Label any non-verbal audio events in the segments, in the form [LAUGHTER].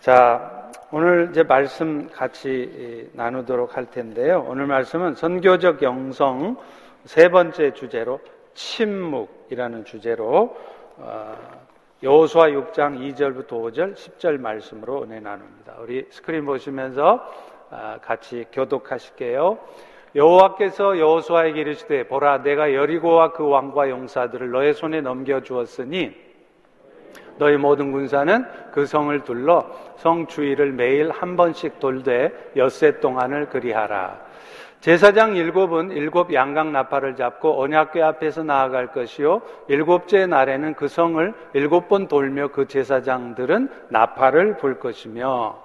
자, 오늘 이제 말씀 같이 나누도록 할 텐데요. 오늘 말씀은 선교적 영성 세 번째 주제로 침묵이라는 주제로 어, 여호수아 6장 2절부터 5절, 10절 말씀으로 은혜 나눕니다. 우리 스크린 보시면서 아, 같이 교독하실게요. 여호와께서 여호수아에게 이르시되 보라 내가 여리고와 그 왕과 용사들을 너의 손에 넘겨 주었으니 너희 모든 군사는 그 성을 둘러 성 주위를 매일 한 번씩 돌되 엿새 동안을 그리하라. 제사장 일곱은 일곱 양각 나팔을 잡고 언약궤 앞에서 나아갈 것이요 일곱째 날에는 그 성을 일곱 번 돌며 그 제사장들은 나팔을 불 것이며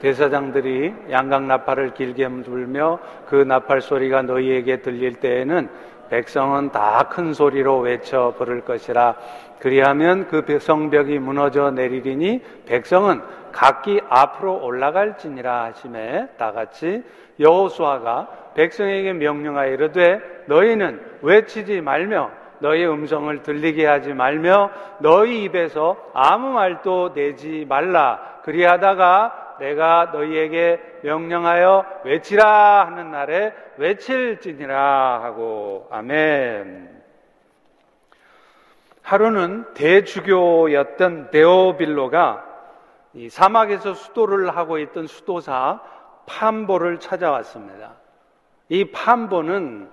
제사장들이 양각 나팔을 길게 불며 그 나팔 소리가 너희에게 들릴 때에는 백성은 다 큰 소리로 외쳐 부를 것이라. 그리하면 그 성벽이 무너져 내리리니 백성은 각기 앞으로 올라갈지니라 하심에 다 같이 여호수아가 백성에게 명령하여 이르되 너희는 외치지 말며 너희 음성을 들리게 하지 말며 너희 입에서 아무 말도 내지 말라. 그리하다가 내가 너희에게 명령하여 외치라 하는 날에 외칠지니라 하고 아멘. 하루는 대주교였던 데오빌로가 사막에서 수도를 하고 있던 수도사 판보를 찾아왔습니다. 이 판보는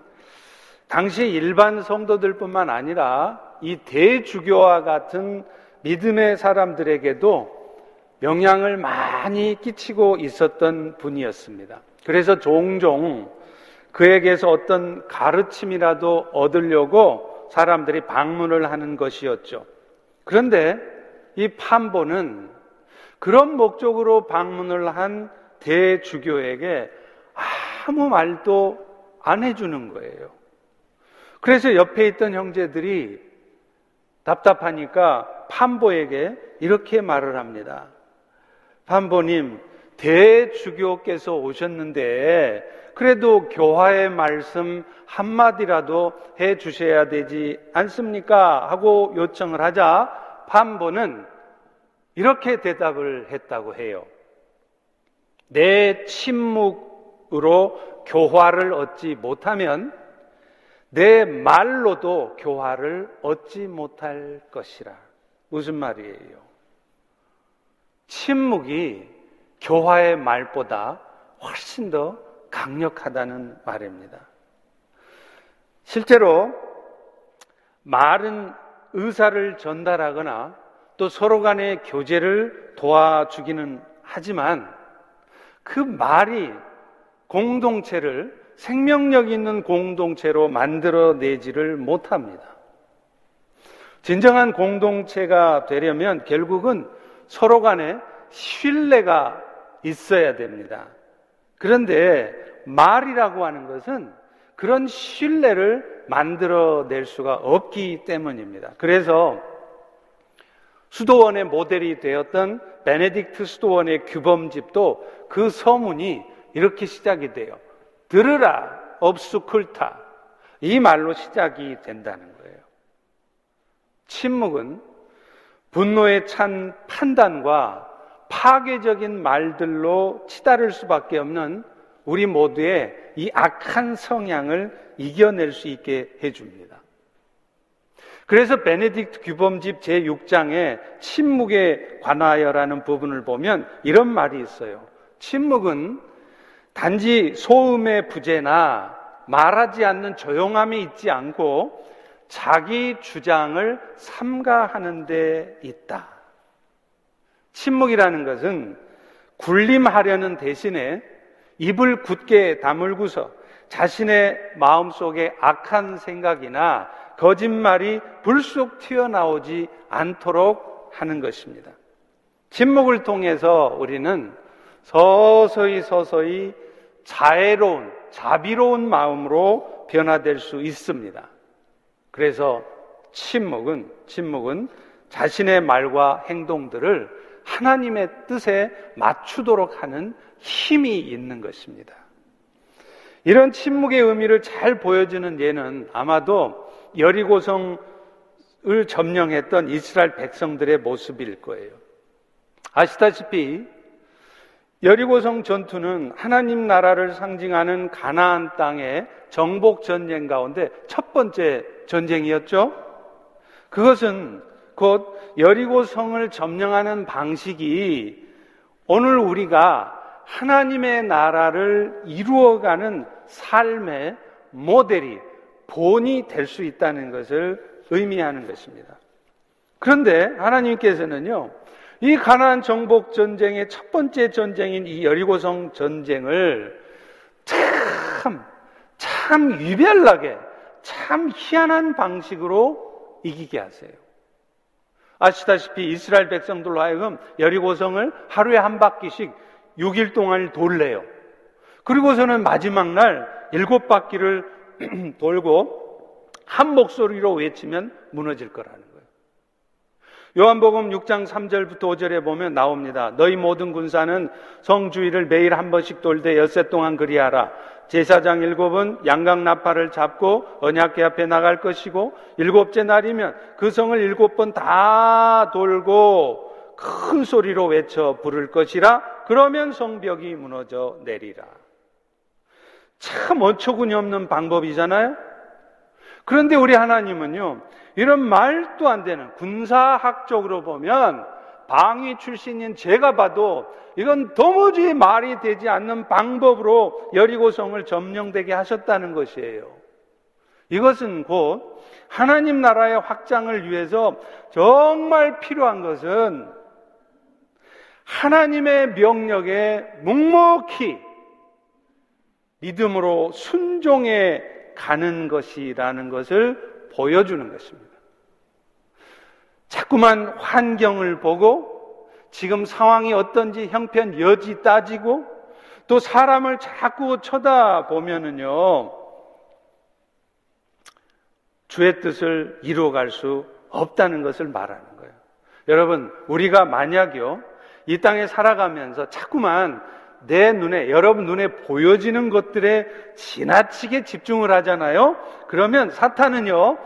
당시 일반 성도들뿐만 아니라 이 대주교와 같은 믿음의 사람들에게도 영향을 많이 끼치고 있었던 분이었습니다. 그래서 종종 그에게서 어떤 가르침이라도 얻으려고 사람들이 방문을 하는 것이었죠. 그런데 이 판보는 그런 목적으로 방문을 한 대주교에게 아무 말도 안 해주는 거예요. 그래서 옆에 있던 형제들이 답답하니까 판보에게 이렇게 말을 합니다. 판보님, 대주교께서 오셨는데 그래도 교화의 말씀 한마디라도 해 주셔야 되지 않습니까? 하고 요청을 하자 판보는 이렇게 대답을 했다고 해요. 내 침묵으로 교화를 얻지 못하면 내 말로도 교화를 얻지 못할 것이라. 무슨 말이에요? 침묵이 교화의 말보다 훨씬 더 강력하다는 말입니다. 실제로 말은 의사를 전달하거나 또 서로 간의 교제를 도와주기는 하지만 그 말이 공동체를 생명력 있는 공동체로 만들어내지를 못합니다. 진정한 공동체가 되려면 결국은 서로 간에 신뢰가 있어야 됩니다. 그런데 말이라고 하는 것은 그런 신뢰를 만들어낼 수가 없기 때문입니다. 그래서 수도원의 모델이 되었던 베네딕트 수도원의 규범집도 그 서문이 이렇게 시작이 돼요. 들으라, 업수쿨타. 이 말로 시작이 된다는 거예요. 침묵은 분노에 찬 판단과 파괴적인 말들로 치달을 수밖에 없는 우리 모두의 이 악한 성향을 이겨낼 수 있게 해줍니다. 그래서 베네딕트 규범집 제6장에 침묵에 관하여라는 부분을 보면 이런 말이 있어요. 침묵은 단지 소음의 부재나 말하지 않는 조용함이 있지 않고 자기 주장을 삼가하는 데 있다. 침묵이라는 것은 굴림하려는 대신에 입을 굳게 다물고서 자신의 마음 속에 악한 생각이나 거짓말이 불쑥 튀어나오지 않도록 하는 것입니다. 침묵을 통해서 우리는 서서히 서서히 자애로운, 자비로운 마음으로 변화될 수 있습니다. 그래서 침묵은, 침묵은 자신의 말과 행동들을 하나님의 뜻에 맞추도록 하는 힘이 있는 것입니다. 이런 침묵의 의미를 잘 보여주는 예는 아마도 여리고성을 점령했던 이스라엘 백성들의 모습일 거예요. 아시다시피 여리고성 전투는 하나님 나라를 상징하는 가나안 땅의 정복 전쟁 가운데 첫 번째 전쟁이었죠. 그것은 곧 여리고성을 점령하는 방식이 오늘 우리가 하나님의 나라를 이루어가는 삶의 모델이 본이 될 수 있다는 것을 의미하는 것입니다. 그런데 하나님께서는요, 이 가나안 정복 전쟁의 첫 번째 전쟁인 이 여리고성 전쟁을 참, 참 유별나게, 참 희한한 방식으로 이기게 하세요. 아시다시피 이스라엘 백성들로 하여금 여리고성을 하루에 한 바퀴씩 6일 동안 돌래요. 그리고서는 마지막 날 일곱 바퀴를 [CLEARS THROAT] 돌고 한 목소리로 외치면 무너질 거라는 요. 요한복음 6장 3절부터 5절에 보면 나옵니다. 너희 모든 군사는 성주의를 매일 한 번씩 돌되 엿새 동안 그리하라. 제사장 일곱은 양각 나팔을 잡고 언약궤 앞에 나갈 것이고 일곱째 날이면 그 성을 일곱 번 다 돌고 큰 소리로 외쳐 부를 것이라 그러면 성벽이 무너져 내리라. 참 어처구니 없는 방법이잖아요? 그런데 우리 하나님은요, 이런 말도 안 되는 군사학적으로 보면 방위 출신인 제가 봐도 이건 도무지 말이 되지 않는 방법으로 여리고성을 점령되게 하셨다는 것이에요. 이것은 곧 하나님 나라의 확장을 위해서 정말 필요한 것은 하나님의 명령에 묵묵히 믿음으로 순종해 가는 것이라는 것을 보여주는 것입니다. 자꾸만 환경을 보고 지금 상황이 어떤지 형편 여지 따지고 또 사람을 자꾸 쳐다보면은요, 주의 뜻을 이루어갈 수 없다는 것을 말하는 거예요. 여러분, 우리가 만약요, 이 땅에 살아가면서 자꾸만 내 눈에, 여러분 눈에 보여지는 것들에 지나치게 집중을 하잖아요? 그러면 사탄은요,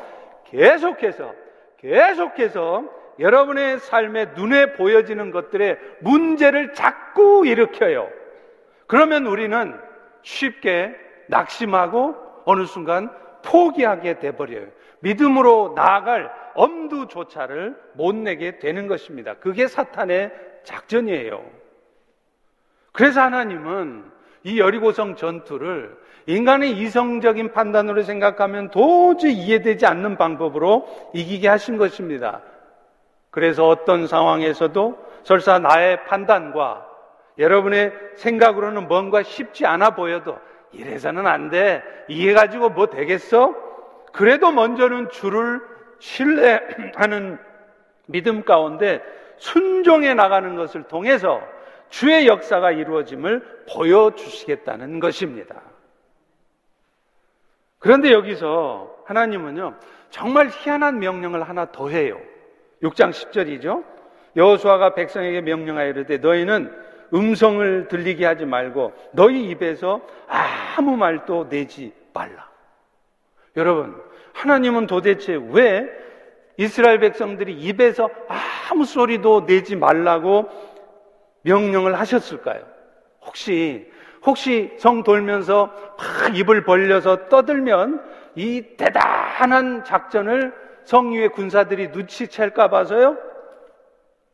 계속해서, 계속해서 여러분의 삶에 눈에 보여지는 것들에 문제를 자꾸 일으켜요. 그러면 우리는 쉽게 낙심하고 어느 순간 포기하게 돼버려요. 믿음으로 나아갈 엄두조차를 못 내게 되는 것입니다. 그게 사탄의 작전이에요. 그래서 하나님은 이 여리고성 전투를 인간의 이성적인 판단으로 생각하면 도저히 이해되지 않는 방법으로 이기게 하신 것입니다. 그래서 어떤 상황에서도 설사 나의 판단과 여러분의 생각으로는 뭔가 쉽지 않아 보여도 이래서는 안 돼. 이해 가지고 뭐 되겠어? 그래도 먼저는 주를 신뢰하는 믿음 가운데 순종해 나가는 것을 통해서 주의 역사가 이루어짐을 보여주시겠다는 것입니다. 그런데 여기서 하나님은요, 정말 희한한 명령을 하나 더 해요. 6장 10절이죠. 여호수아가 백성에게 명령하여 이르되 너희는 음성을 들리게 하지 말고 너희 입에서 아무 말도 내지 말라. 여러분, 하나님은 도대체 왜 이스라엘 백성들이 입에서 아무 소리도 내지 말라고 명령을 하셨을까요? 혹시 혹시 성 돌면서 막 입을 벌려서 떠들면 이 대단한 작전을 성 위의 군사들이 눈치챌까 봐서요?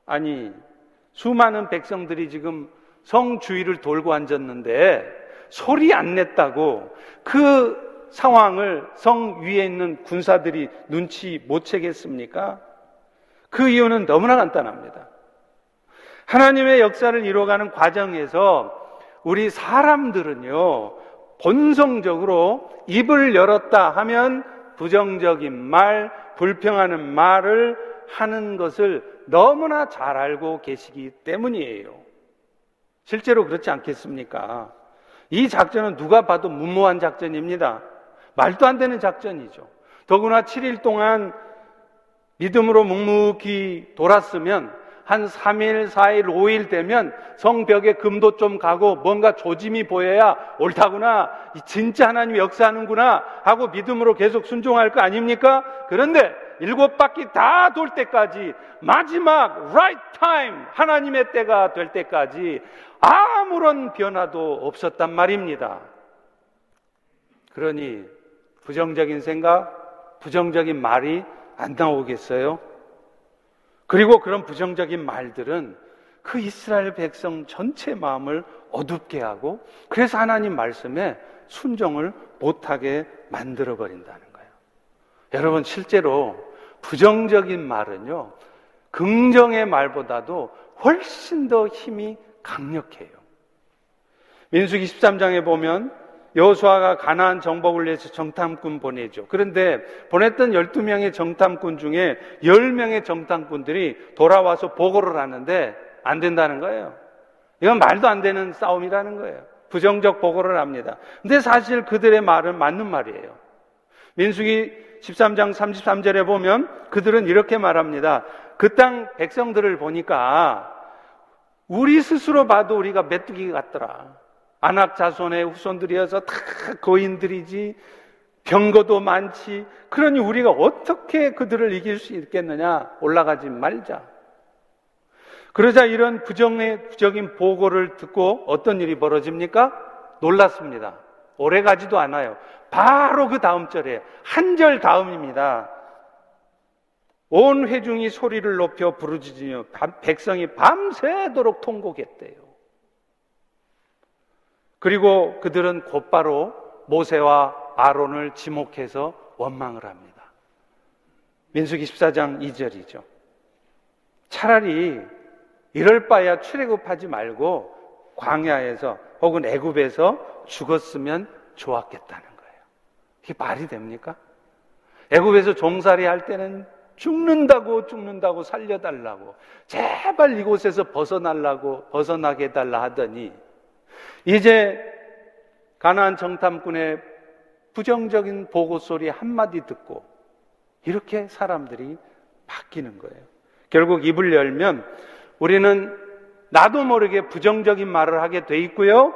아니, 수많은 백성들이 지금 성 주위를 돌고 앉았는데 소리 안 냈다고 그 상황을 성 위에 있는 군사들이 눈치 못 채겠습니까? 그 이유는 너무나 간단합니다. 하나님의 역사를 이루어가는 과정에서 우리 사람들은요, 본성적으로 입을 열었다 하면 부정적인 말, 불평하는 말을 하는 것을 너무나 잘 알고 계시기 때문이에요. 실제로 그렇지 않겠습니까? 이 작전은 누가 봐도 무모한 작전입니다. 말도 안 되는 작전이죠. 더구나 7일 동안 믿음으로 묵묵히 돌았으면 한 3일, 4일, 5일 되면 성벽에 금도 좀 가고 뭔가 조짐이 보여야 옳다구나. 진짜 하나님이 역사하는구나. 하고 믿음으로 계속 순종할 거 아닙니까? 그런데 일곱 바퀴 다 돌 때까지 마지막 right time 하나님의 때가 될 때까지 아무런 변화도 없었단 말입니다. 그러니 부정적인 생각, 부정적인 말이 안 나오겠어요? 그리고 그런 부정적인 말들은 그 이스라엘 백성 전체 마음을 어둡게 하고 그래서 하나님 말씀에 순종을 못하게 만들어 버린다는 거예요. 여러분 실제로 부정적인 말은요 긍정의 말보다도 훨씬 더 힘이 강력해요. 민수기 13장에 보면 여호수아가 가나안 정복을 위해서 정탐꾼 보내죠. 그런데 보냈던 12명의 정탐꾼 중에 10명의 정탐꾼들이 돌아와서 보고를 하는데 안 된다는 거예요. 이건 말도 안 되는 싸움이라는 거예요. 부정적 보고를 합니다. 근데 사실 그들의 말은 맞는 말이에요. 민수기 13장 33절에 보면 그들은 이렇게 말합니다. 그 땅 백성들을 보니까 우리 스스로 봐도 우리가 메뚜기 같더라. 안악 자손의 후손들이어서 다 거인들이지 병거도 많지. 그러니 우리가 어떻게 그들을 이길 수 있겠느냐? 올라가지 말자. 그러자 이런 부정적인 보고를 듣고 어떤 일이 벌어집니까? 놀랐습니다. 오래 가지도 않아요. 바로 그 다음 절에 한 절 다음입니다. 온 회중이 소리를 높여 부르짖으며 백성이 밤새도록 통곡했대요. 그리고 그들은 곧바로 모세와 아론을 지목해서 원망을 합니다. 민수기 14장 2절이죠. 차라리 이럴 바야 출애굽하지 말고 광야에서 혹은 애굽에서 죽었으면 좋았겠다는 거예요. 이게 말이 됩니까? 애굽에서 종살이 할 때는 죽는다고 죽는다고 살려달라고 제발 이곳에서 벗어나려고 벗어나게 해달라 하더니 이제 가나안 정탐꾼의 부정적인 보고 소리 한마디 듣고 이렇게 사람들이 바뀌는 거예요. 결국 입을 열면 우리는 나도 모르게 부정적인 말을 하게 돼 있고요.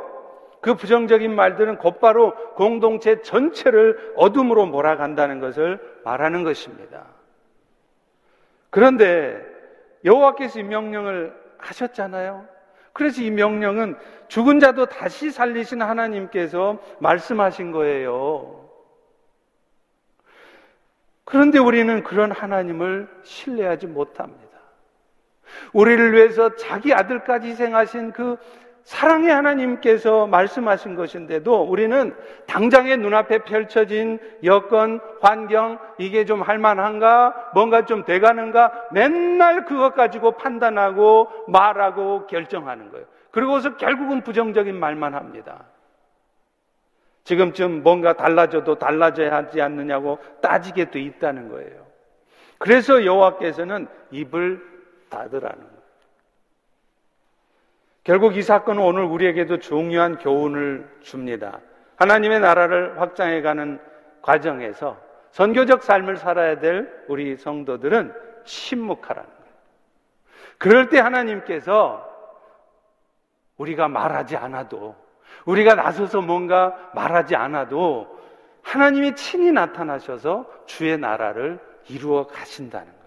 그 부정적인 말들은 곧바로 공동체 전체를 어둠으로 몰아간다는 것을 말하는 것입니다. 그런데 여호와께서 이 명령을 하셨잖아요. 그래서 이 명령은 죽은 자도 다시 살리신 하나님께서 말씀하신 거예요. 그런데 우리는 그런 하나님을 신뢰하지 못합니다. 우리를 위해서 자기 아들까지 희생하신 그 사랑의 하나님께서 말씀하신 것인데도 우리는 당장의 눈앞에 펼쳐진 여건, 환경, 이게 좀 할만한가, 뭔가 좀 돼가는가, 맨날 그것 가지고 판단하고 말하고 결정하는 거예요. 그리고서 결국은 부정적인 말만 합니다. 지금쯤 뭔가 달라져도 달라져야 하지 않느냐고 따지게 돼 있다는 거예요. 그래서 여호와께서는 입을 닫으라는 거예요. 결국 이 사건은 오늘 우리에게도 중요한 교훈을 줍니다. 하나님의 나라를 확장해가는 과정에서 선교적 삶을 살아야 될 우리 성도들은 침묵하라는 거예요. 그럴 때 하나님께서 우리가 말하지 않아도, 우리가 나서서 뭔가 말하지 않아도 하나님이 친히 나타나셔서 주의 나라를 이루어 가신다는 거예요.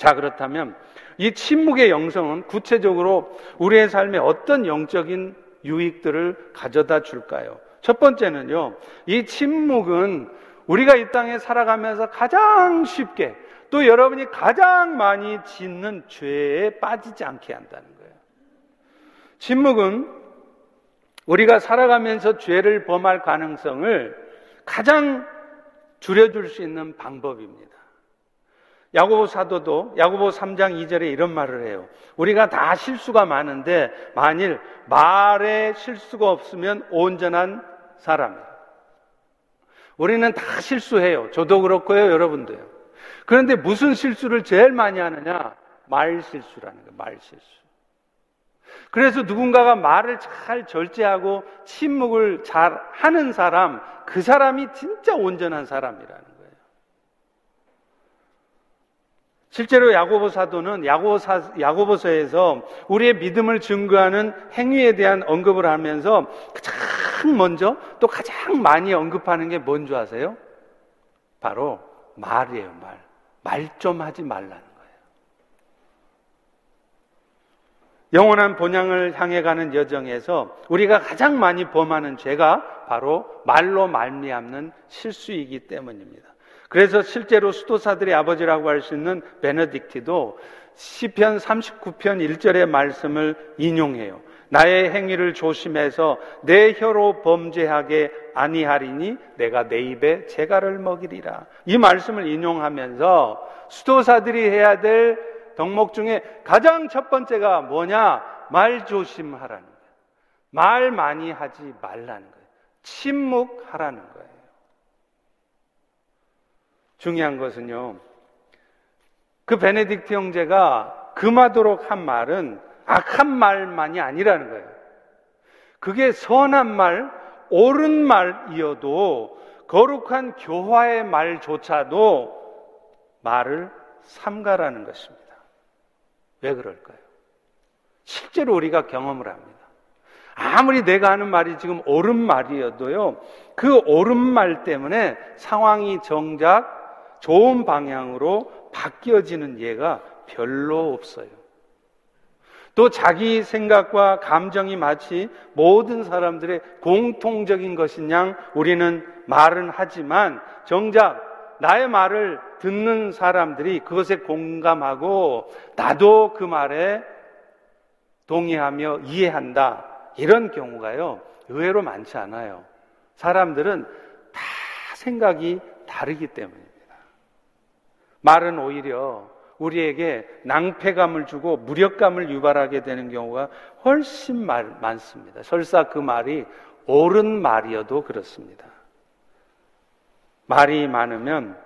자, 그렇다면 이 침묵의 영성은 구체적으로 우리의 삶에 어떤 영적인 유익들을 가져다 줄까요? 첫 번째는요, 이 침묵은 우리가 이 땅에 살아가면서 가장 쉽게 또 여러분이 가장 많이 짓는 죄에 빠지지 않게 한다는 거예요. 침묵은 우리가 살아가면서 죄를 범할 가능성을 가장 줄여줄 수 있는 방법입니다. 야고보 사도도 야고보 3장 2절에 이런 말을 해요. 우리가 다 실수가 많은데 만일 말에 실수가 없으면 온전한 사람이에요. 우리는 다 실수해요. 저도 그렇고요, 여러분도요. 그런데 무슨 실수를 제일 많이 하느냐? 말 실수라는 거예요. 말 실수. 그래서 누군가가 말을 잘 절제하고 침묵을 잘 하는 사람, 그 사람이 진짜 온전한 사람이라는 실제로 야고보 사도는 야고보사, 야고보 서에서 우리의 믿음을 증거하는 행위에 대한 언급을 하면서 가장 먼저 또 가장 많이 언급하는 게 뭔지 아세요? 바로 말이에요, 말. 말 좀 하지 말라는 거예요. 영원한 본향을 향해 가는 여정에서 우리가 가장 많이 범하는 죄가 바로 말로 말미암는 실수이기 때문입니다. 그래서 실제로 수도사들의 아버지라고 할 수 있는 베네딕티도 시편 39편 1절의 말씀을 인용해요. 나의 행위를 조심해서 내 혀로 범죄하게 아니하리니 내가 내 입에 재갈을 먹이리라. 이 말씀을 인용하면서 수도사들이 해야 될 덕목 중에 가장 첫 번째가 뭐냐? 말 조심하라는 거예요. 말 많이 하지 말라는 거예요. 침묵하라는 거예요. 중요한 것은요. 그 베네딕트 형제가 금하도록 한 말은 악한 말만이 아니라는 거예요. 그게 선한 말, 옳은 말이어도 거룩한 교화의 말조차도 말을 삼가라는 것입니다. 왜 그럴까요? 실제로 우리가 경험을 합니다. 아무리 내가 하는 말이 지금 옳은 말이어도요, 그 옳은 말 때문에 상황이 정작 좋은 방향으로 바뀌어지는 예가 별로 없어요. 또 자기 생각과 감정이 마치 모든 사람들의 공통적인 것인 양 우리는 말은 하지만 정작 나의 말을 듣는 사람들이 그것에 공감하고 나도 그 말에 동의하며 이해한다. 이런 경우가요, 의외로 많지 않아요. 사람들은 다 생각이 다르기 때문입니다. 말은 오히려 우리에게 낭패감을 주고 무력감을 유발하게 되는 경우가 훨씬 많습니다. 설사 그 말이 옳은 말이어도 그렇습니다. 말이 많으면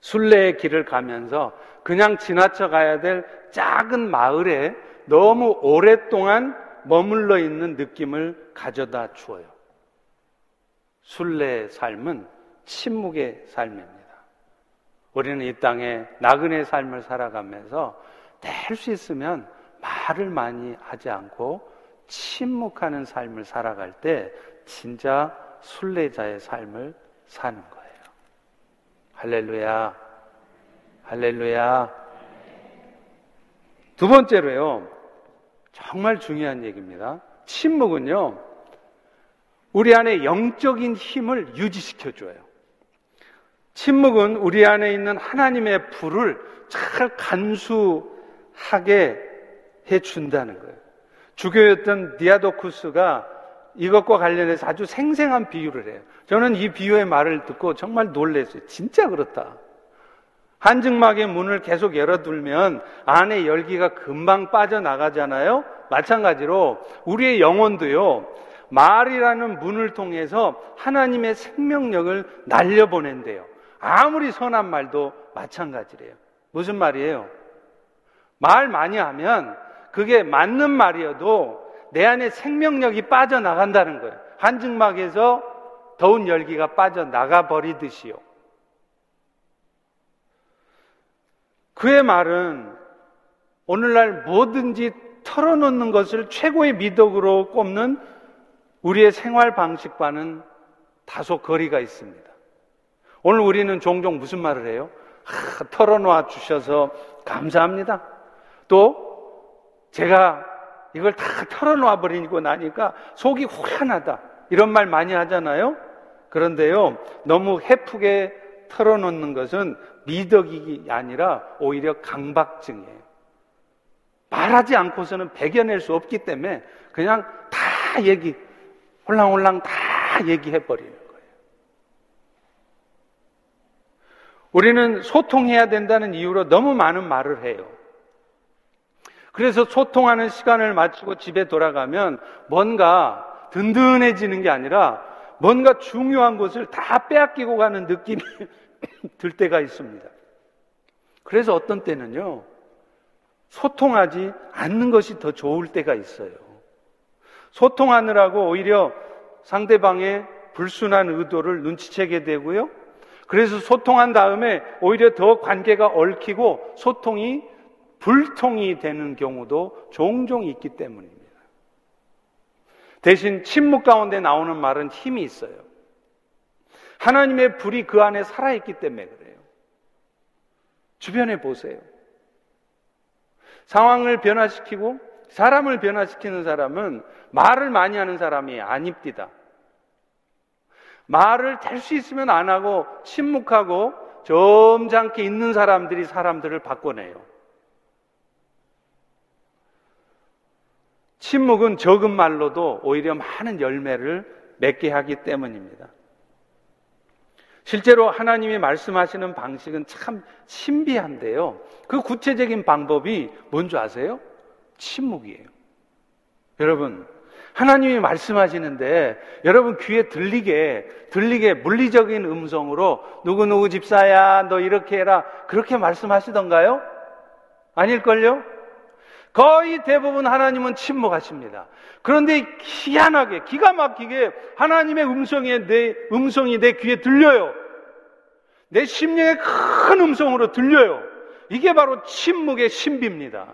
순례의 길을 가면서 그냥 지나쳐 가야 될 작은 마을에 너무 오랫동안 머물러 있는 느낌을 가져다 주어요. 순례의 삶은 침묵의 삶입니다. 우리는 이 땅에 나그네 삶을 살아가면서 될 수 있으면 말을 많이 하지 않고 침묵하는 삶을 살아갈 때 진짜 순례자의 삶을 사는 거예요. 할렐루야. 할렐루야. 두 번째로요. 정말 중요한 얘기입니다. 침묵은요. 우리 안에 영적인 힘을 유지시켜 줘요. 침묵은 우리 안에 있는 하나님의 불을 잘 간수하게 해 준다는 거예요. 주교였던 디아도쿠스가 이것과 관련해서 아주 생생한 비유를 해요. 저는 이 비유의 말을 듣고 정말 놀랐어요. 진짜 그렇다. 한증막의 문을 계속 열어두면 안에 열기가 금방 빠져나가잖아요? 마찬가지로 우리의 영혼도요, 말이라는 문을 통해서 하나님의 생명력을 날려보낸대요. 아무리 선한 말도 마찬가지래요. 무슨 말이에요? 말 많이 하면 그게 맞는 말이어도 내 안에 생명력이 빠져나간다는 거예요. 한증막에서 더운 열기가 빠져나가 버리듯이요. 그의 말은 오늘날 뭐든지 털어놓는 것을 최고의 미덕으로 꼽는 우리의 생활 방식과는 다소 거리가 있습니다. 오늘 우리는 종종 무슨 말을 해요? 하, 털어놓아 주셔서 감사합니다. 또 제가 이걸 다 털어놓아 버리고 나니까 속이 후련하다. 이런 말 많이 하잖아요. 그런데요, 너무 해프게 털어놓는 것은 미덕이 아니라 오히려 강박증이에요. 말하지 않고서는 배겨낼 수 없기 때문에 그냥 다 얘기, 홀랑홀랑 다 얘기해버리는 우리는 소통해야 된다는 이유로 너무 많은 말을 해요. 그래서 소통하는 시간을 마치고 집에 돌아가면 뭔가 든든해지는 게 아니라 뭔가 중요한 것을 다 빼앗기고 가는 느낌이 [LAUGHS] 들 때가 있습니다. 그래서 어떤 때는요, 소통하지 않는 것이 더 좋을 때가 있어요. 소통하느라고 오히려 상대방의 불순한 의도를 눈치채게 되고요. 그래서 소통한 다음에 오히려 더 관계가 얽히고 소통이 불통이 되는 경우도 종종 있기 때문입니다. 대신 침묵 가운데 나오는 말은 힘이 있어요. 하나님의 불이 그 안에 살아있기 때문에 그래요. 주변에 보세요. 상황을 변화시키고 사람을 변화시키는 사람은 말을 많이 하는 사람이 아닙니다. 말을 될 수 있으면 안 하고 침묵하고 점잖게 있는 사람들이 사람들을 바꿔내요. 침묵은 적은 말로도 오히려 많은 열매를 맺게 하기 때문입니다. 실제로 하나님이 말씀하시는 방식은 참 신비한데요. 그 구체적인 방법이 뭔지 아세요? 침묵이에요. 여러분, 하나님이 말씀하시는데 여러분 귀에 들리게 들리게 물리적인 음성으로 누구누구 집사야 너 이렇게 해라 그렇게 말씀하시던가요? 아닐걸요? 거의 대부분 하나님은 침묵하십니다. 그런데 희한하게 기가 막히게 하나님의 음성이 내 음성이 내 귀에 들려요. 내 심령에 큰 음성으로 들려요. 이게 바로 침묵의 신비입니다.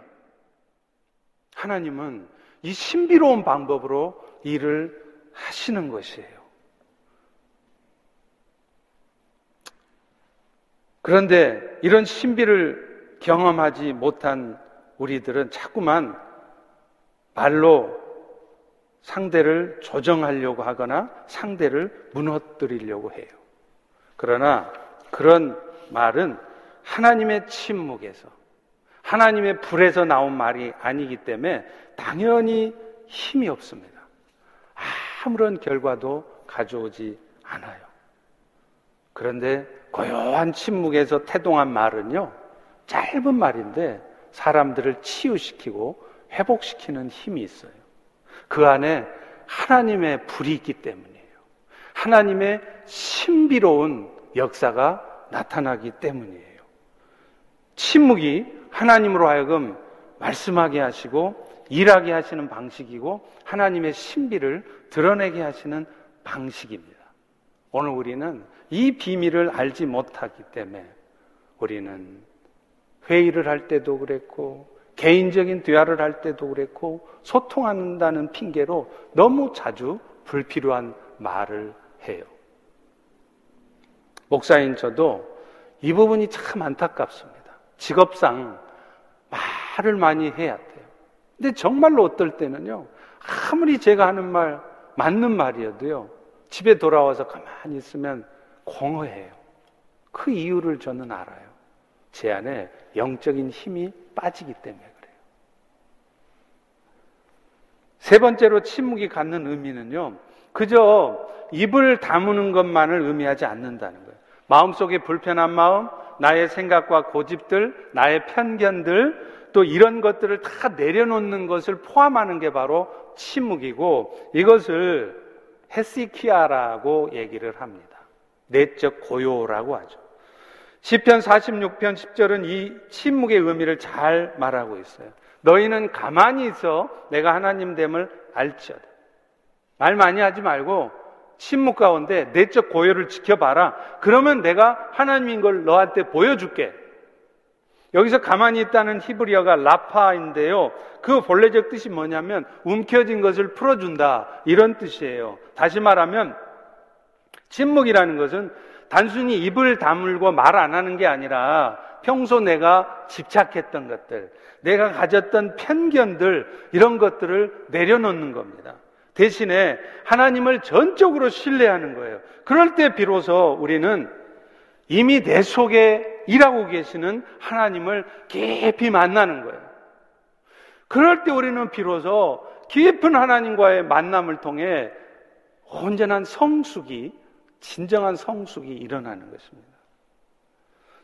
하나님은 이 신비로운 방법으로 일을 하시는 것이에요. 그런데 이런 신비를 경험하지 못한 우리들은 자꾸만 말로 상대를 조정하려고 하거나 상대를 무너뜨리려고 해요. 그러나 그런 말은 하나님의 침묵에서 하나님의 불에서 나온 말이 아니기 때문에 당연히 힘이 없습니다. 아무런 결과도 가져오지 않아요. 그런데 고요한 침묵에서 태동한 말은요, 짧은 말인데 사람들을 치유시키고 회복시키는 힘이 있어요. 그 안에 하나님의 불이 있기 때문이에요. 하나님의 신비로운 역사가 나타나기 때문이에요. 침묵이 하나님으로 하여금 말씀하게 하시고 일하게 하시는 방식이고 하나님의 신비를 드러내게 하시는 방식입니다. 오늘 우리는 이 비밀을 알지 못하기 때문에 우리는 회의를 할 때도 그랬고 개인적인 대화를 할 때도 그랬고 소통한다는 핑계로 너무 자주 불필요한 말을 해요. 목사인 저도 이 부분이 참 안타깝습니다. 직업상 말을 많이 해야 돼요. 근데 정말로 어떨 때는요, 아무리 제가 하는 말, 맞는 말이어도요, 집에 돌아와서 가만히 있으면 공허해요. 그 이유를 저는 알아요. 제 안에 영적인 힘이 빠지기 때문에 그래요. 세 번째로 침묵이 갖는 의미는요, 그저 입을 다무는 것만을 의미하지 않는다는 거예요. 마음속에 불편한 마음, 나의 생각과 고집들, 나의 편견들, 또 이런 것들을 다 내려놓는 것을 포함하는 게 바로 침묵이고 이것을 헤시키아라고 얘기를 합니다. 내적 고요라고 하죠. 시편 46편 10절은 이 침묵의 의미를 잘 말하고 있어요. 너희는 가만히 있어 내가 하나님 됨을 알지어다. 말 많이 하지 말고 침묵 가운데 내적 고요를 지켜봐라. 그러면 내가 하나님인 걸 너한테 보여줄게. 여기서 가만히 있다는 히브리어가 라파인데요. 그 본래적 뜻이 뭐냐면 움켜진 것을 풀어준다. 이런 뜻이에요. 다시 말하면 침묵이라는 것은 단순히 입을 다물고 말 안 하는 게 아니라 평소 내가 집착했던 것들, 내가 가졌던 편견들, 이런 것들을 내려놓는 겁니다. 대신에 하나님을 전적으로 신뢰하는 거예요. 그럴 때 비로소 우리는 이미 내 속에 일하고 계시는 하나님을 깊이 만나는 거예요. 그럴 때 우리는 비로소 깊은 하나님과의 만남을 통해 온전한 성숙이, 진정한 성숙이 일어나는 것입니다.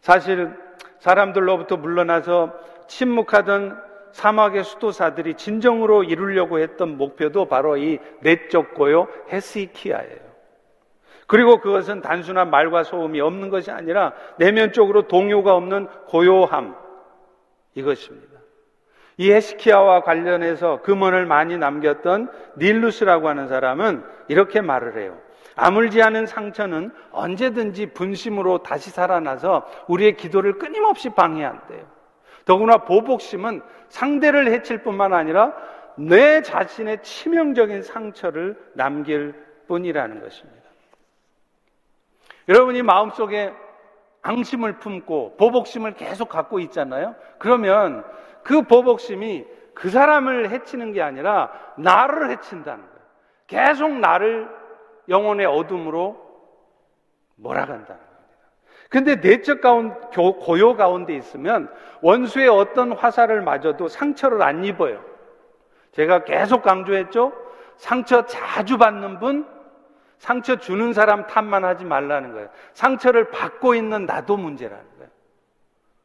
사실 사람들로부터 물러나서 침묵하던 사막의 수도사들이 진정으로 이루려고 했던 목표도 바로 이 내적 고요 헤시키아예요. 그리고 그것은 단순한 말과 소음이 없는 것이 아니라 내면적으로 동요가 없는 고요함 이것입니다. 이 헤스키야와 관련해서 금원을 많이 남겼던 닐루스라고 하는 사람은 이렇게 말을 해요. 아물지 않은 상처는 언제든지 분심으로 다시 살아나서 우리의 기도를 끊임없이 방해한대요. 더구나 보복심은 상대를 해칠 뿐만 아니라 내 자신의 치명적인 상처를 남길 뿐이라는 것입니다. 여러분이 마음속에 앙심을 품고 보복심을 계속 갖고 있잖아요. 그러면 그 보복심이 그 사람을 해치는 게 아니라 나를 해친다는 거예요. 계속 나를 영혼의 어둠으로 몰아간다는 겁니다. 근데 내적 가운, 고요 가운데 있으면 원수의 어떤 화살을 맞아도 상처를 안 입어요. 제가 계속 강조했죠? 상처 자주 받는 분, 상처 주는 사람 탓만 하지 말라는 거예요. 상처를 받고 있는 나도 문제라는 거예요.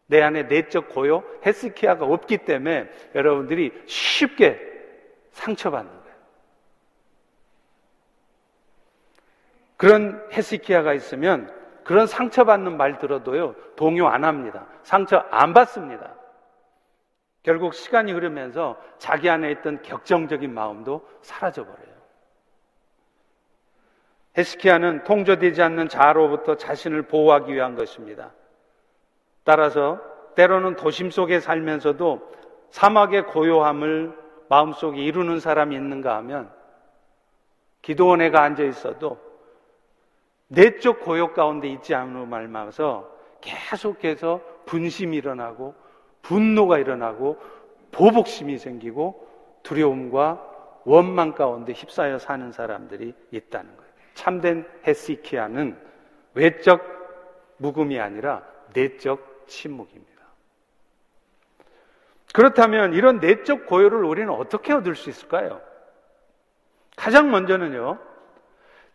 내 안에 내적 고요, 헤스키아가 없기 때문에 여러분들이 쉽게 상처받는 거예요. 그런 헤스키아가 있으면 그런 상처받는 말 들어도요, 동요 안 합니다. 상처 안 받습니다. 결국 시간이 흐르면서 자기 안에 있던 격정적인 마음도 사라져버려요. 헤스키야는 통조되지 않는 자로부터 자신을 보호하기 위한 것입니다. 따라서 때로는 도심 속에 살면서도 사막의 고요함을 마음속에 이루는 사람이 있는가 하면 기도원에가 앉아 있어도 내적 고요 가운데 있지 않은 말마서 계속해서 분심이 일어나고 분노가 일어나고 보복심이 생기고 두려움과 원망 가운데 휩싸여 사는 사람들이 있다는 거예요. 참된 헤시키아는 외적 묵음이 아니라 내적 침묵입니다. 그렇다면 이런 내적 고요를 우리는 어떻게 얻을 수 있을까요? 가장 먼저는요,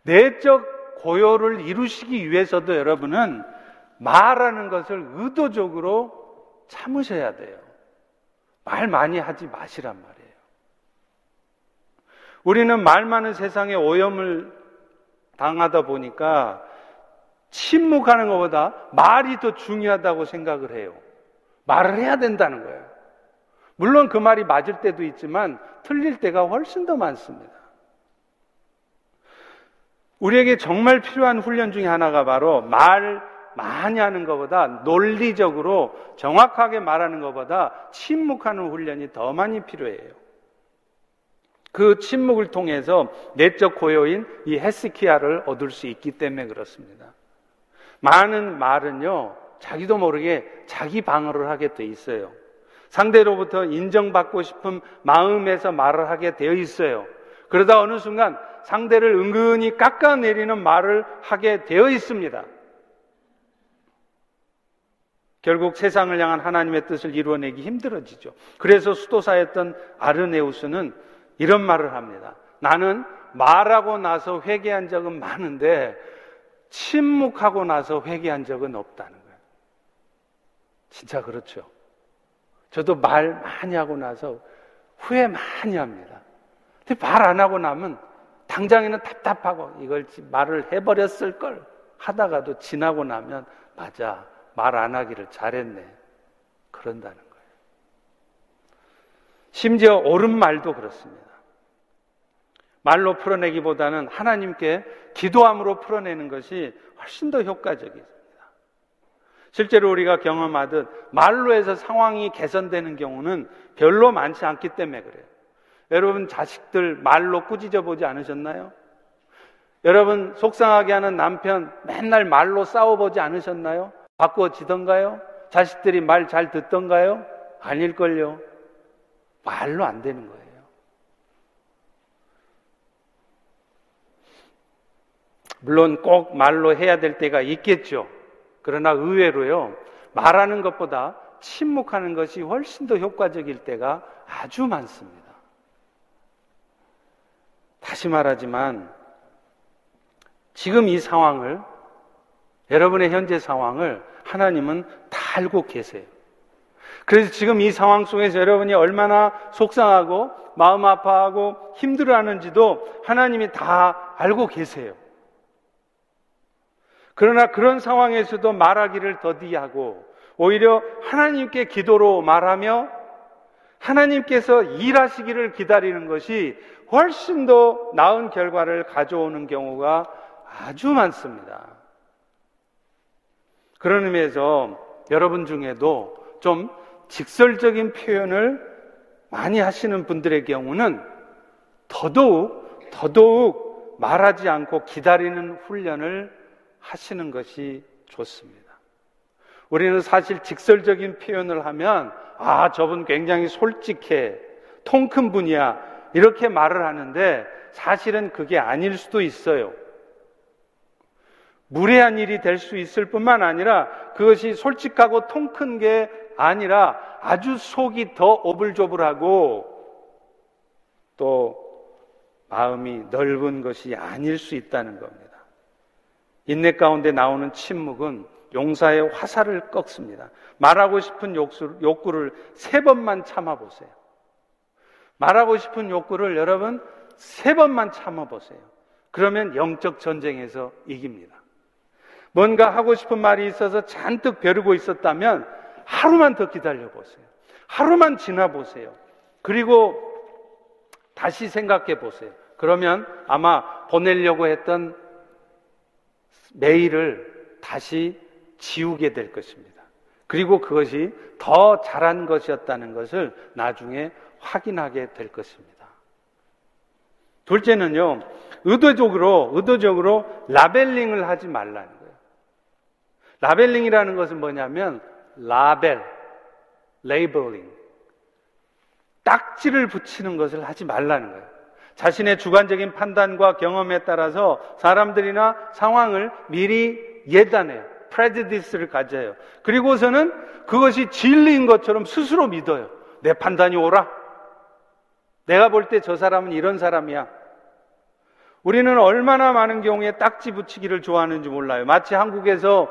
내적 고요를 이루시기 위해서도 여러분은 말하는 것을 의도적으로 참으셔야 돼요. 말 많이 하지 마시란 말이에요. 우리는 말 많은 세상에 오염을 당하다 보니까 침묵하는 것보다 말이 더 중요하다고 생각을 해요. 말을 해야 된다는 거예요. 물론 그 말이 맞을 때도 있지만 틀릴 때가 훨씬 더 많습니다. 우리에게 정말 필요한 훈련 중에 하나가 바로 말 많이 하는 것보다 논리적으로 정확하게 말하는 것보다 침묵하는 훈련이 더 많이 필요해요. 그 침묵을 통해서 내적 고요인 이 헤스키야를 얻을 수 있기 때문에 그렇습니다. 많은 말은요, 자기도 모르게 자기 방어를 하게 돼 있어요. 상대로부터 인정받고 싶은 마음에서 말을 하게 되어 있어요. 그러다 어느 순간 상대를 은근히 깎아내리는 말을 하게 되어 있습니다. 결국 세상을 향한 하나님의 뜻을 이루어내기 힘들어지죠. 그래서 수도사였던 아르네우스는 이런 말을 합니다. 나는 말하고 나서 회개한 적은 많은데 침묵하고 나서 회개한 적은 없다는 거예요. 진짜 그렇죠. 저도 말 많이 하고 나서 후회 많이 합니다. 근데 말 안 하고 나면 당장에는 답답하고 이걸 말을 해버렸을 걸 하다가도 지나고 나면 맞아 말 안 하기를 잘했네 그런다는 거예요. 심지어 옳은 말도 그렇습니다. 말로 풀어내기보다는 하나님께 기도함으로 풀어내는 것이 훨씬 더 효과적입니다. 실제로 우리가 경험하듯 말로 해서 상황이 개선되는 경우는 별로 많지 않기 때문에 그래요. 여러분 자식들 말로 꾸짖어 보지 않으셨나요? 여러분 속상하게 하는 남편 맨날 말로 싸워 보지 않으셨나요? 바꿔지던가요? 자식들이 말 잘 듣던가요? 아닐걸요. 말로 안 되는 거예요. 물론 꼭 말로 해야 될 때가 있겠죠. 그러나 의외로요, 말하는 것보다 침묵하는 것이 훨씬 더 효과적일 때가 아주 많습니다. 다시 말하지만, 지금 이 상황을, 여러분의 현재 상황을 하나님은 다 알고 계세요. 그래서 지금 이 상황 속에서 여러분이 얼마나 속상하고 마음 아파하고 힘들어하는지도 하나님이 다 알고 계세요. 그러나 그런 상황에서도 말하기를 더디하고 오히려 하나님께 기도로 말하며 하나님께서 일하시기를 기다리는 것이 훨씬 더 나은 결과를 가져오는 경우가 아주 많습니다. 그런 의미에서 여러분 중에도 좀 직설적인 표현을 많이 하시는 분들의 경우는 더더욱, 더더욱 말하지 않고 기다리는 훈련을 하시는 것이 좋습니다. 우리는 사실 직설적인 표현을 하면 아, 저분 굉장히 솔직해. 통 큰 분이야. 이렇게 말을 하는데 사실은 그게 아닐 수도 있어요. 무례한 일이 될 수 있을 뿐만 아니라 그것이 솔직하고 통 큰 게 아니라 아주 속이 더 오불조불하고 또 마음이 넓은 것이 아닐 수 있다는 겁니다. 인내 가운데 나오는 침묵은 용사의 화살을 꺾습니다. 말하고 싶은 욕구를 세 번만 참아보세요. 말하고 싶은 욕구를 여러분 세 번만 참아보세요. 그러면 영적 전쟁에서 이깁니다. 뭔가 하고 싶은 말이 있어서 잔뜩 벼르고 있었다면 하루만 더 기다려 보세요. 하루만 지나 보세요. 그리고 다시 생각해 보세요. 그러면 아마 보내려고 했던 메일을 다시 지우게 될 것입니다. 그리고 그것이 더 잘한 것이었다는 것을 나중에 확인하게 될 것입니다. 둘째는요, 의도적으로, 의도적으로 labeling을 하지 말라는 거예요. labeling이라는 것은 뭐냐면, 라벨, labeling. 딱지를 붙이는 것을 하지 말라는 거예요. 자신의 주관적인 판단과 경험에 따라서 사람들이나 상황을 미리 예단해요. 프레지디스를 가져요. 그리고서는 그것이 진리인 것처럼 스스로 믿어요. 내 판단이 옳아. 내가 볼 때 저 사람은 이런 사람이야. 우리는 얼마나 많은 경우에 딱지 붙이기를 좋아하는지 몰라요. 마치 한국에서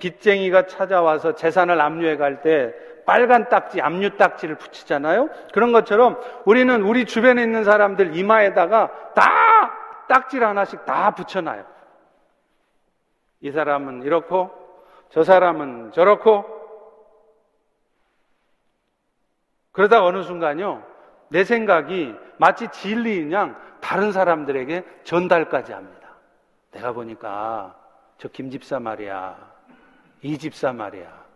빚쟁이가 찾아와서 재산을 압류해 갈 때 빨간 딱지, 압류 딱지를 붙이잖아요. 그런 것처럼 우리는 우리 주변에 있는 사람들 이마에다가 다 딱지를 하나씩 다 붙여놔요. 이 사람은 이렇고 저 사람은 저렇고 그러다 어느 순간요 내 생각이 마치 진리인 양 다른 사람들에게 전달까지 합니다. 내가 보니까 저 김집사 말이야. 이 집사 말이야.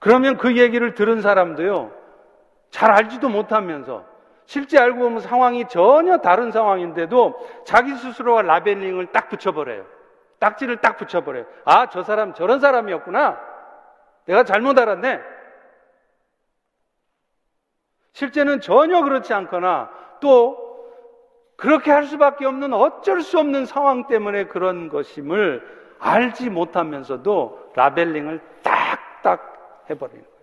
그러면 그 얘기를 들은 사람도요, 잘 알지도 못하면서 실제 알고 보면 상황이 전혀 다른 상황인데도 자기 스스로가 라벨링을 딱 붙여버려요. 딱지를 딱 붙여버려요. 아, 저 사람 저런 사람이었구나. 내가 잘못 알았네. 실제는 전혀 그렇지 않거나 또 그렇게 할 수밖에 없는 어쩔 수 없는 상황 때문에 그런 것임을 알지 못하면서도 라벨링을 딱딱 해버리는 거예요.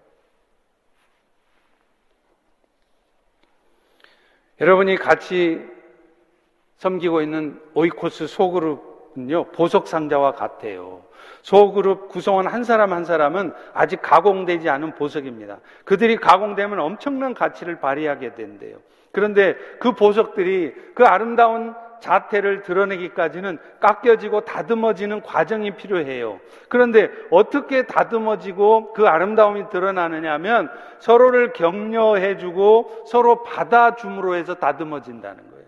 여러분이 같이 섬기고 있는 오이코스 소그룹은요, 보석 상자와 같아요. 소그룹 구성원 한 사람 한 사람은 아직 가공되지 않은 보석입니다. 그들이 가공되면 엄청난 가치를 발휘하게 된대요. 그런데 그 보석들이 그 아름다운 자태를 드러내기까지는 깎여지고 다듬어지는 과정이 필요해요. 그런데 어떻게 다듬어지고 그 아름다움이 드러나느냐 하면 서로를 격려해주고 서로 받아줌으로 해서 다듬어진다는 거예요.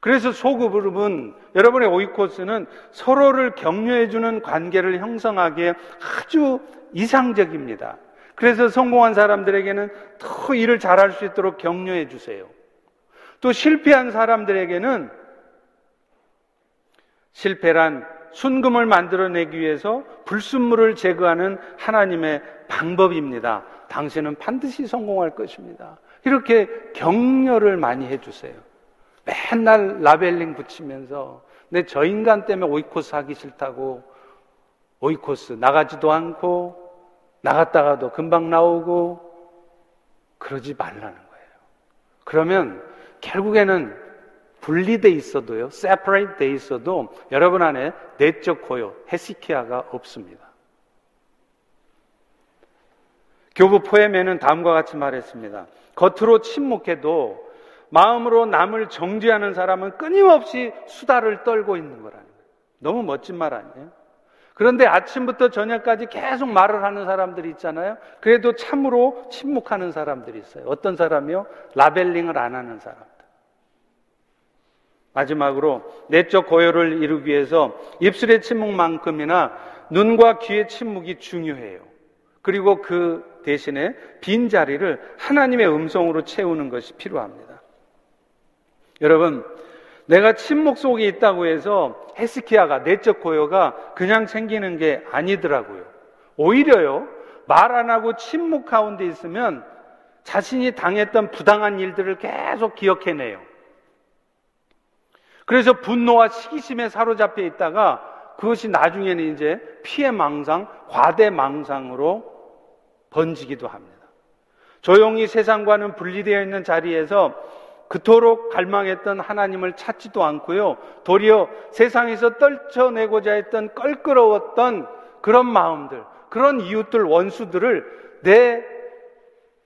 그래서 소그룹은 여러분의 오이코스는 서로를 격려해주는 관계를 형성하기에 아주 이상적입니다. 그래서 성공한 사람들에게는 더 일을 잘할 수 있도록 격려해 주세요. 또 실패한 사람들에게는 실패란 순금을 만들어내기 위해서 불순물을 제거하는 하나님의 방법입니다. 당신은 반드시 성공할 것입니다. 이렇게 격려를 많이 해주세요. 맨날 라벨링 붙이면서 내 저 인간 때문에 오이코스 하기 싫다고 오이코스 나가지도 않고 나갔다가도 금방 나오고 그러지 말라는 거예요. 그러면 결국에는 분리돼 있어도요, separate 돼 있어도 여러분 안에 내적 고요, 헤시키아가 없습니다. 교부 포에메는 다음과 같이 말했습니다. 겉으로 침묵해도 마음으로 남을 정죄하는 사람은 끊임없이 수다를 떨고 있는 거라는 거예요. 너무 멋진 말 아니에요? 그런데 아침부터 저녁까지 계속 말을 하는 사람들이 있잖아요. 그래도 참으로 침묵하는 사람들이 있어요. 어떤 사람이요? 라벨링을 안 하는 사람들. 마지막으로 내적 고요를 이루기 위해서 입술의 침묵만큼이나 눈과 귀의 침묵이 중요해요. 그리고 그 대신에 빈 자리를 하나님의 음성으로 채우는 것이 필요합니다. 여러분, 내가 침묵 속에 있다고 해서 헤스키야가 내적 고요가 그냥 생기는 게 아니더라고요. 오히려요, 말 안 하고 침묵 가운데 있으면 자신이 당했던 부당한 일들을 계속 기억해내요. 그래서 분노와 시기심에 사로잡혀 있다가 그것이 나중에는 이제 피해 망상, 과대 망상으로 번지기도 합니다. 조용히 세상과는 분리되어 있는 자리에서 그토록 갈망했던 하나님을 찾지도 않고요. 도리어 세상에서 떨쳐내고자 했던 껄끄러웠던 그런 마음들, 그런 이웃들, 원수들을 내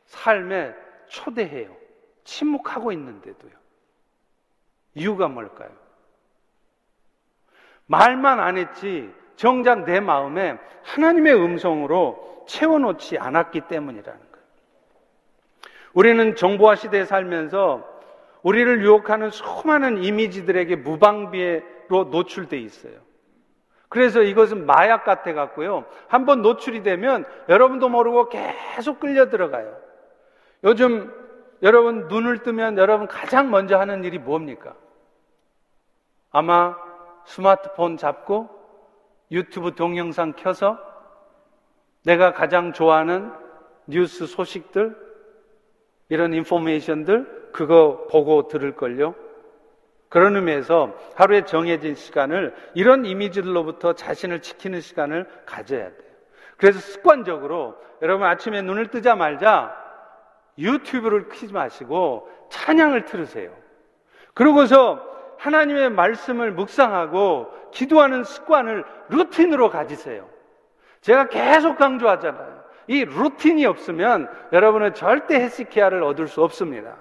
삶에 초대해요. 침묵하고 있는데도요. 이유가 뭘까요? 말만 안 했지 정작 내 마음에 하나님의 음성으로 채워놓지 않았기 때문이라는 거예요. 우리는 정보화 시대에 살면서 우리를 유혹하는 수많은 이미지들에게 무방비로 노출돼 있어요. 그래서 이것은 마약 같아 갖고요. 한번 노출이 되면 여러분도 모르고 계속 끌려 들어가요. 요즘 여러분 눈을 뜨면 여러분 가장 먼저 하는 일이 뭡니까? 아마 스마트폰 잡고 유튜브 동영상 켜서 내가 가장 좋아하는 뉴스 소식들, 이런 인포메이션들, 그거 보고 들을걸요? 그런 의미에서 하루에 정해진 시간을 이런 이미지들로부터 자신을 지키는 시간을 가져야 돼요. 그래서 습관적으로 여러분 아침에 눈을 뜨자마자 유튜브를 키지 마시고 찬양을 틀으세요. 그러고서 하나님의 말씀을 묵상하고 기도하는 습관을 루틴으로 가지세요. 제가 계속 강조하잖아요. 이 루틴이 없으면 여러분은 절대 헤시키아를 얻을 수 없습니다.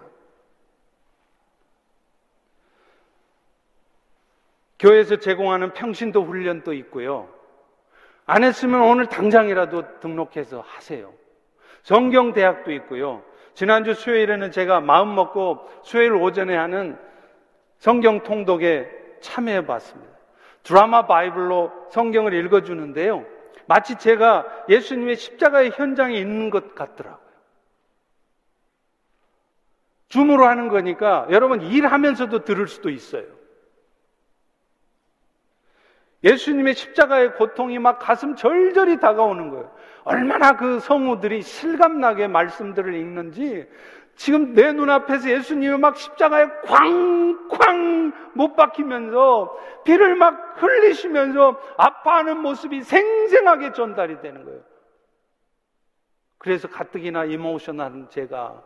교회에서 제공하는 평신도 훈련도 있고요. 안 했으면 오늘 당장이라도 등록해서 하세요. 성경대학도 있고요. 지난주 수요일에는 제가 마음 먹고 수요일 오전에 하는 성경 통독에 참여해 봤습니다. 드라마 바이블로 성경을 읽어주는데요. 마치 제가 예수님의 십자가의 현장에 있는 것 같더라고요. 줌으로 하는 거니까 여러분 일하면서도 들을 수도 있어요. 예수님의 십자가의 고통이 막 가슴 절절히 다가오는 거예요. 얼마나 그 성우들이 실감나게 말씀들을 읽는지 지금 내 눈앞에서 예수님이 막 십자가에 쾅쾅 못 박히면서 피를 막 흘리시면서 아파하는 모습이 생생하게 전달이 되는 거예요. 그래서 가뜩이나 이모셔널한 제가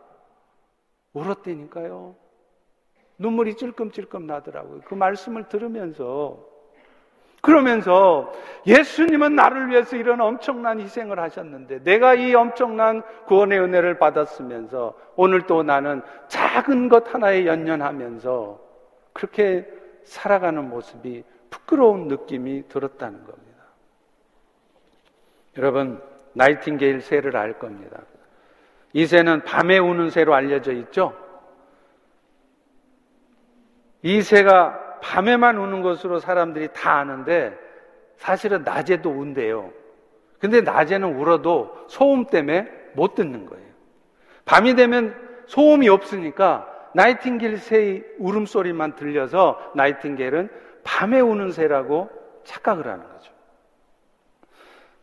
울었다니까요. 눈물이 찔끔찔끔 나더라고요. 그 말씀을 들으면서 그러면서 예수님은 나를 위해서 이런 엄청난 희생을 하셨는데 내가 이 엄청난 구원의 은혜를 받았으면서 오늘 또 나는 작은 것 하나에 연연하면서 그렇게 살아가는 모습이 부끄러운 느낌이 들었다는 겁니다. 여러분, 나이팅게일 새를 알 겁니다. 이 새는 밤에 우는 새로 알려져 있죠? 이 새가 밤에만 우는 것으로 사람들이 다 아는데 사실은 낮에도 운대요. 근데 낮에는 울어도 소음 때문에 못 듣는 거예요. 밤이 되면 소음이 없으니까 나이팅게일 새의 울음소리만 들려서 나이팅게일은 밤에 우는 새라고 착각을 하는 거죠.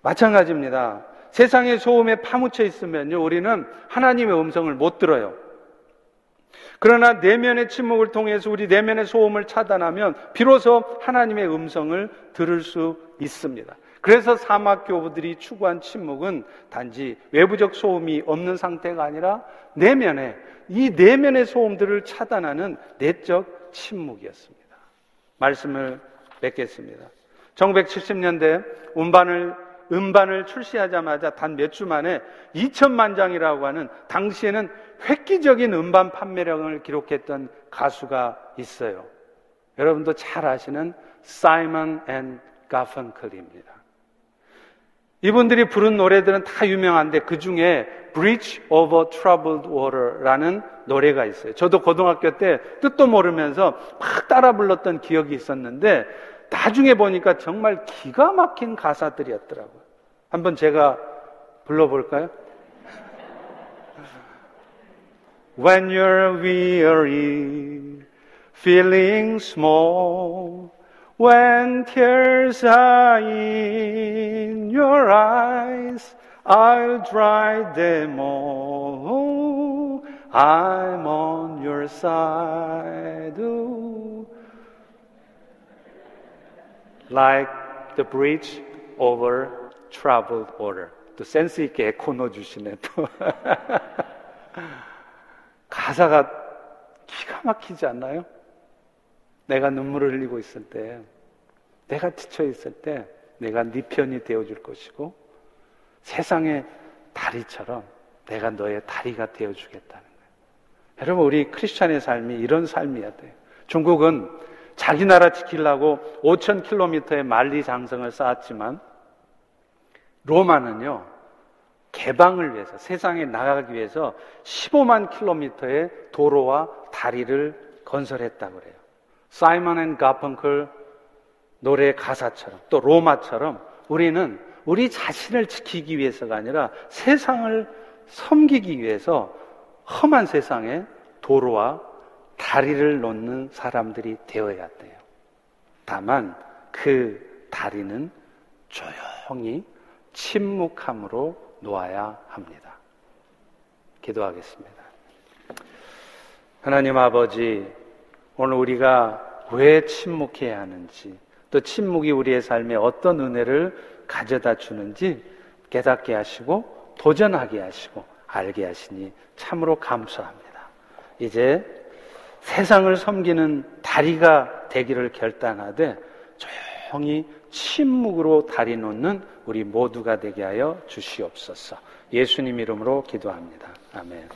마찬가지입니다. 세상의 소음에 파묻혀 있으면요, 우리는 하나님의 음성을 못 들어요. 그러나 내면의 침묵을 통해서 우리 내면의 소음을 차단하면 비로소 하나님의 음성을 들을 수 있습니다. 그래서 사막 교부들이 추구한 침묵은 단지 외부적 소음이 없는 상태가 아니라 내면의 이 내면의 소음들을 차단하는 내적 침묵이었습니다. 말씀을 맺겠습니다. 1970년대 음반을 음반을 출시하자마자 단 몇 주 만에 2천만 장이라고 하는 당시에는 획기적인 음반 판매량을 기록했던 가수가 있어요. 여러분도 잘 아시는 사이먼 앤 가펑클입니다. 이분들이 부른 노래들은 다 유명한데 그 중에 Bridge Over Troubled Water라는 노래가 있어요. 저도 고등학교 때 뜻도 모르면서 막 따라 불렀던 기억이 있었는데 나중에 보니까 정말 기가 막힌 가사들이었더라고요. 한번 제가 불러볼까요? When you're weary, feeling small when tears are in your eyes. I'll dry them all. I'm on your side. Ooh. Like the bridge over troubled water. 또 센스 있게 에코 [LAUGHS] 넣어주시네 또. 가사가 기가 막히지 않나요? 내가 눈물을 흘리고 있을 때, 내가 지쳐 있을 때, 내가 네 편이 되어줄 것이고, 세상의 다리처럼 내가 너의 다리가 되어주겠다는 거예요. 여러분, 우리 크리스찬의 삶이 이런 삶이어야 돼요. 중국은 자기 나라 지키려고 5천 킬로미터의 만리 장성을 쌓았지만, 로마는요, 개방을 위해서, 세상에 나가기 위해서 15만 킬로미터의 도로와 다리를 건설했다고 그래요. 사이먼 앤 가펑클 노래 가사처럼 또 로마처럼 우리는 우리 자신을 지키기 위해서가 아니라 세상을 섬기기 위해서 험한 세상에 도로와 다리를 놓는 사람들이 되어야 돼요. 다만 그 다리는 조용히 침묵함으로 놓아야 합니다. 기도하겠습니다. 하나님 아버지, 오늘 우리가 왜 침묵해야 하는지, 또 침묵이 우리의 삶에 어떤 은혜를 가져다 주는지 깨닫게 하시고 도전하게 하시고 알게 하시니 참으로 감사합니다. 이제 세상을 섬기는 다리가 되기를 결단하되 조용히 침묵으로 다리 놓는 우리 모두가 되게 하여 주시옵소서. 예수님 이름으로 기도합니다. 아멘.